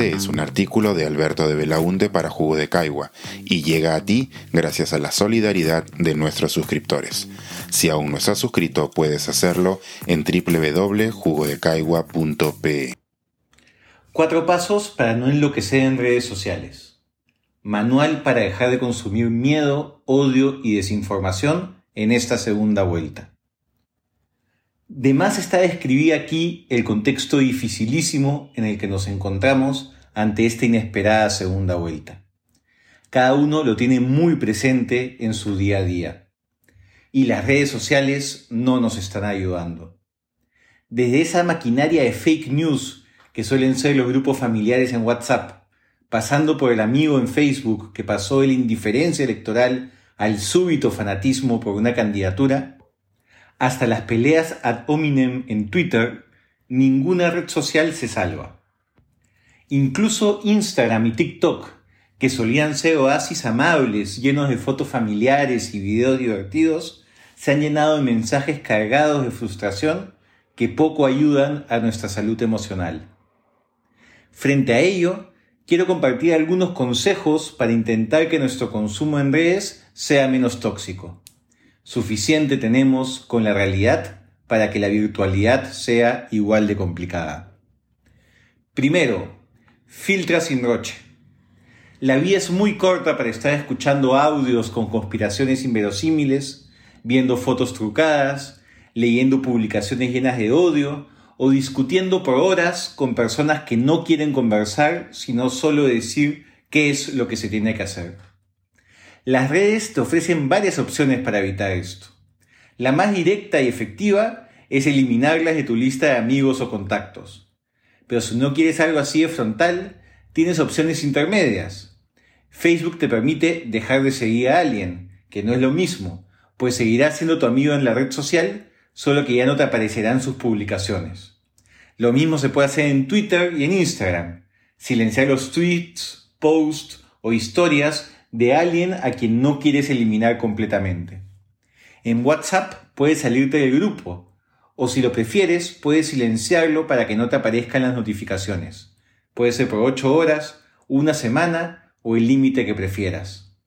Es un artículo de Alberto de Belaunte para Jugo de Caigua y llega a ti gracias a la solidaridad de nuestros suscriptores. Si aún no estás suscrito, puedes hacerlo en www.jugodecaigua.pe. Cuatro pasos para no enloquecer en redes sociales. Manual para dejar de consumir miedo, odio y desinformación en esta segunda vuelta. De más está describir aquí el contexto dificilísimo en el que nos encontramos ante esta inesperada segunda vuelta. Cada uno lo tiene muy presente en su día a día. Y las redes sociales no nos están ayudando. Desde esa maquinaria de fake news que suelen ser los grupos familiares en WhatsApp, pasando por el amigo en Facebook que pasó de la indiferencia electoral al súbito fanatismo por una candidatura, hasta las peleas ad hominem en Twitter, ninguna red social se salva. Incluso Instagram y TikTok, que solían ser oasis amables, llenos de fotos familiares y videos divertidos, se han llenado de mensajes cargados de frustración que poco ayudan a nuestra salud emocional. Frente a ello, quiero compartir algunos consejos para intentar que nuestro consumo en redes sea menos tóxico. Suficiente tenemos con la realidad para que la virtualidad sea igual de complicada. Primero, filtra sin roche. La vida es muy corta para estar escuchando audios con conspiraciones inverosímiles, viendo fotos trucadas, leyendo publicaciones llenas de odio o discutiendo por horas con personas que no quieren conversar, sino solo decir qué es lo que se tiene que hacer. Las redes te ofrecen varias opciones para evitar esto. La más directa y efectiva es eliminarlas de tu lista de amigos o contactos. Pero si no quieres algo así de frontal, tienes opciones intermedias. Facebook te permite dejar de seguir a alguien, que no es lo mismo, pues seguirás siendo tu amigo en la red social, solo que ya no te aparecerán sus publicaciones. Lo mismo se puede hacer en Twitter y en Instagram. Silenciar los tweets, posts o historias de alguien a quien no quieres eliminar completamente. En WhatsApp puedes salirte del grupo, o si lo prefieres, puedes silenciarlo para que no te aparezcan las notificaciones. Puede ser por 8 horas, una semana o el límite que prefieras.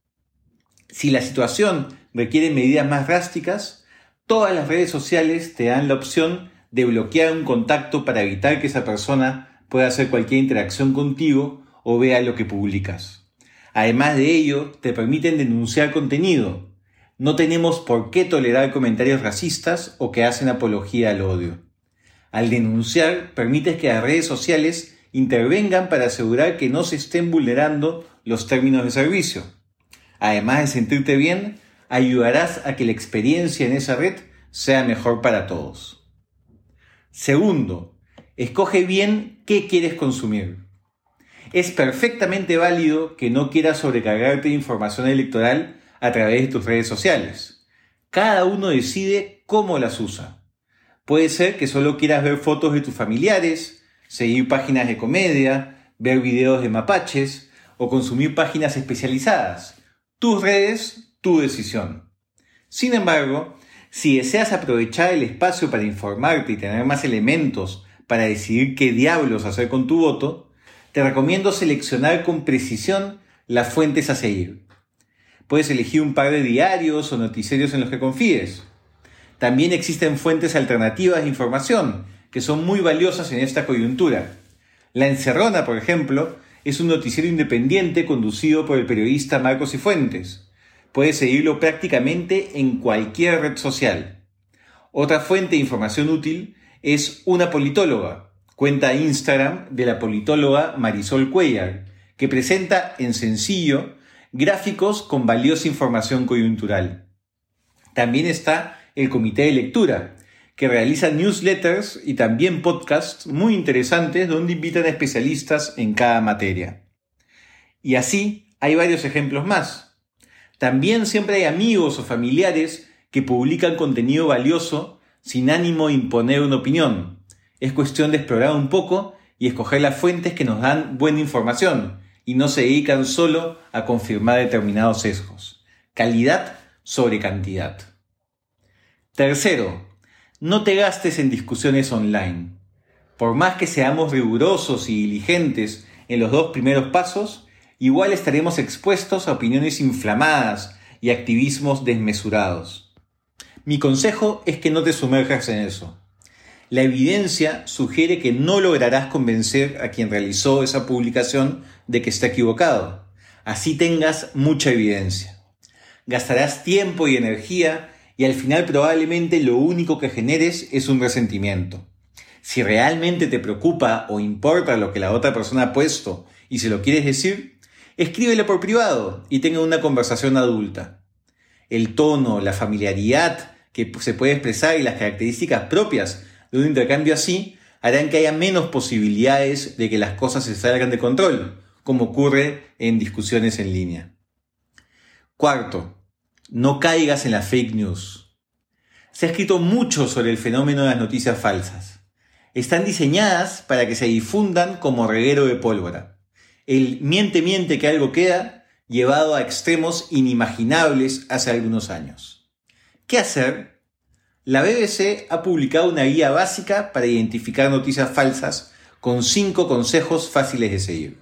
Si la situación requiere medidas más drásticas, todas las redes sociales te dan la opción de bloquear un contacto para evitar que esa persona pueda hacer cualquier interacción contigo o vea lo que publicas. Además de ello, te permiten denunciar contenido. No tenemos por qué tolerar comentarios racistas o que hacen apología al odio. Al denunciar, permites que las redes sociales intervengan para asegurar que no se estén vulnerando los términos de servicio. Además de sentirte bien, ayudarás a que la experiencia en esa red sea mejor para todos. Segundo, escoge bien qué quieres consumir es perfectamente válido que no quieras sobrecargarte de información electoral a través de tus redes sociales. Cada uno decide cómo las usa. Puede ser que solo quieras ver fotos de tus familiares, seguir páginas de comedia, ver videos de mapaches o consumir páginas especializadas. Tus redes, tu decisión. Sin embargo, si deseas aprovechar el espacio para informarte y tener más elementos para decidir qué diablos hacer con tu voto, te recomiendo seleccionar con precisión las fuentes a seguir. Puedes elegir un par de diarios o noticiarios en los que confíes. También existen fuentes alternativas de información que son muy valiosas en esta coyuntura. La Encerrona, por ejemplo, es un noticiero independiente conducido por el periodista Marcos y Fuentes. Puedes seguirlo prácticamente en cualquier red social. Otra fuente de información útil es una politóloga, cuenta Instagram de la politóloga Marisol Cuellar, que presenta en sencillo gráficos con valiosa información coyuntural. También está el Comité de Lectura, que realiza newsletters y también podcasts muy interesantes donde invitan a especialistas en cada materia. Y así hay varios ejemplos más. También siempre hay amigos o familiares que publican contenido valioso sin ánimo de imponer una opinión, es cuestión de explorar un poco y escoger las fuentes que nos dan buena información y no se dedican solo a confirmar determinados sesgos. Calidad sobre cantidad. Tercero, no te gastes en discusiones online. Por más que seamos rigurosos y diligentes en los dos primeros pasos, igual estaremos expuestos a opiniones inflamadas y activismos desmesurados. Mi consejo es que no te sumerjas en eso. La evidencia sugiere que no lograrás convencer a quien realizó esa publicación de que está equivocado. Así tengas mucha evidencia. Gastarás tiempo y energía y al final probablemente lo único que generes es un resentimiento. Si realmente te preocupa o importa lo que la otra persona ha puesto y se lo quieres decir, escríbele por privado y tenga una conversación adulta. El tono, la familiaridad que se puede expresar y las características propias de un intercambio así harán que haya menos posibilidades de que las cosas se salgan de control, como ocurre en discusiones en línea. Cuarto, no caigas en la fake news. Se ha escrito mucho sobre el fenómeno de las noticias falsas. Están diseñadas para que se difundan como reguero de pólvora. El miente miente que algo queda llevado a extremos inimaginables hace algunos años. ¿Qué hacer? La BBC ha publicado una guía básica para identificar noticias falsas con cinco consejos fáciles de seguir.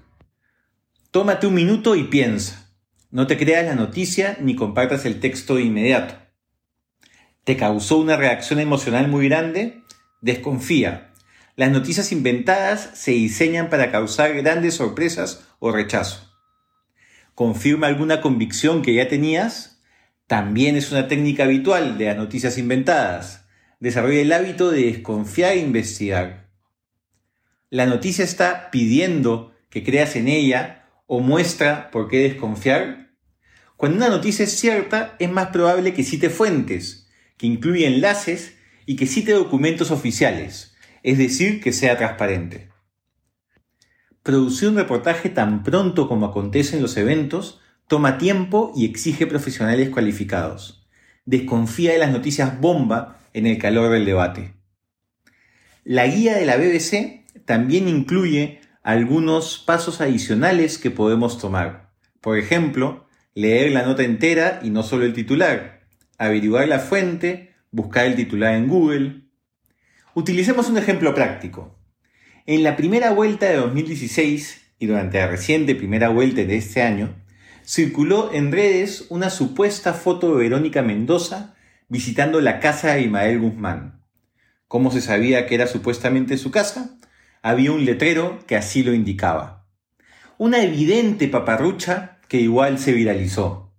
Tómate un minuto y piensa. No te creas la noticia ni compartas el texto de inmediato. ¿Te causó una reacción emocional muy grande? Desconfía. Las noticias inventadas se diseñan para causar grandes sorpresas o rechazo. ¿Confirma alguna convicción que ya tenías? También es una técnica habitual de las noticias inventadas. Desarrolla el hábito de desconfiar e investigar. La noticia está pidiendo que creas en ella o muestra por qué desconfiar? Cuando una noticia es cierta, es más probable que cite fuentes, que incluya enlaces y que cite documentos oficiales, es decir, que sea transparente. Producir un reportaje tan pronto como acontecen los eventos toma tiempo y exige profesionales cualificados. Desconfía de las noticias bomba en el calor del debate. La guía de la BBC también incluye algunos pasos adicionales que podemos tomar. Por ejemplo, leer la nota entera y no solo el titular, averiguar la fuente, buscar el titular en Google. Utilicemos un ejemplo práctico. En la primera vuelta de 2016 y durante la reciente primera vuelta de este año, circuló en redes una supuesta foto de Verónica Mendoza visitando la casa de Imael Guzmán. ¿Cómo se sabía que era supuestamente su casa? había un letrero que así lo indicaba. Una evidente paparrucha que igual se viralizó.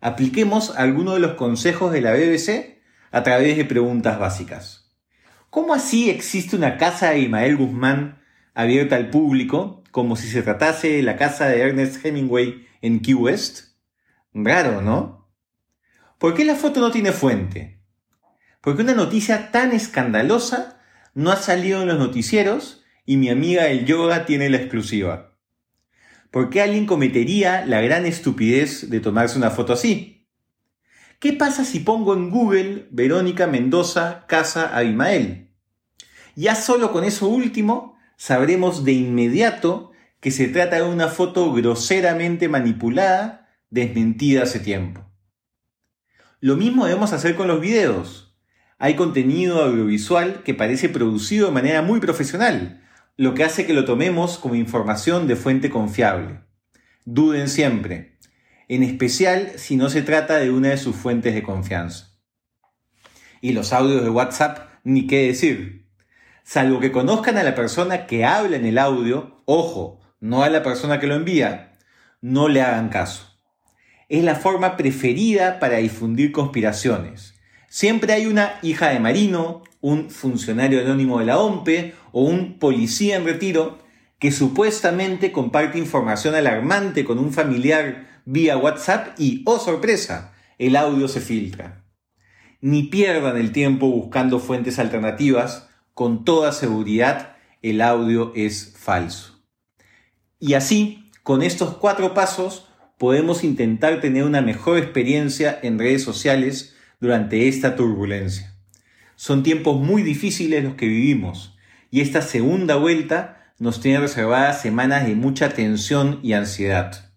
Apliquemos algunos de los consejos de la BBC a través de preguntas básicas. ¿Cómo así existe una casa de Imael Guzmán abierta al público como si se tratase de la casa de Ernest Hemingway en Key West? Raro, ¿no? ¿Por qué la foto no tiene fuente? Porque una noticia tan escandalosa no ha salido en los noticieros y mi amiga el yoga tiene la exclusiva. ¿Por qué alguien cometería la gran estupidez de tomarse una foto así? ¿Qué pasa si pongo en Google Verónica Mendoza Casa Abimael? Ya solo con eso último sabremos de inmediato que se trata de una foto groseramente manipulada, desmentida hace tiempo. Lo mismo debemos hacer con los videos. Hay contenido audiovisual que parece producido de manera muy profesional, lo que hace que lo tomemos como información de fuente confiable. Duden siempre, en especial si no se trata de una de sus fuentes de confianza. Y los audios de WhatsApp, ni qué decir. Salvo que conozcan a la persona que habla en el audio, ojo, no a la persona que lo envía, no le hagan caso. Es la forma preferida para difundir conspiraciones. Siempre hay una hija de marino, un funcionario anónimo de la OMPE o un policía en retiro que supuestamente comparte información alarmante con un familiar vía WhatsApp y, oh sorpresa, el audio se filtra. Ni pierdan el tiempo buscando fuentes alternativas, con toda seguridad el audio es falso. Y así, con estos cuatro pasos, podemos intentar tener una mejor experiencia en redes sociales durante esta turbulencia. Son tiempos muy difíciles los que vivimos y esta segunda vuelta nos tiene reservadas semanas de mucha tensión y ansiedad.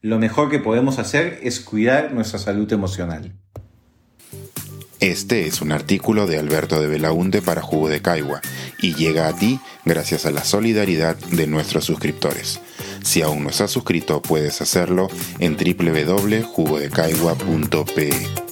Lo mejor que podemos hacer es cuidar nuestra salud emocional. Este es un artículo de Alberto de Belaunde para Jugo de Caigua y llega a ti gracias a la solidaridad de nuestros suscriptores. Si aún no estás suscrito, puedes hacerlo en www.jugodecaigua.pe.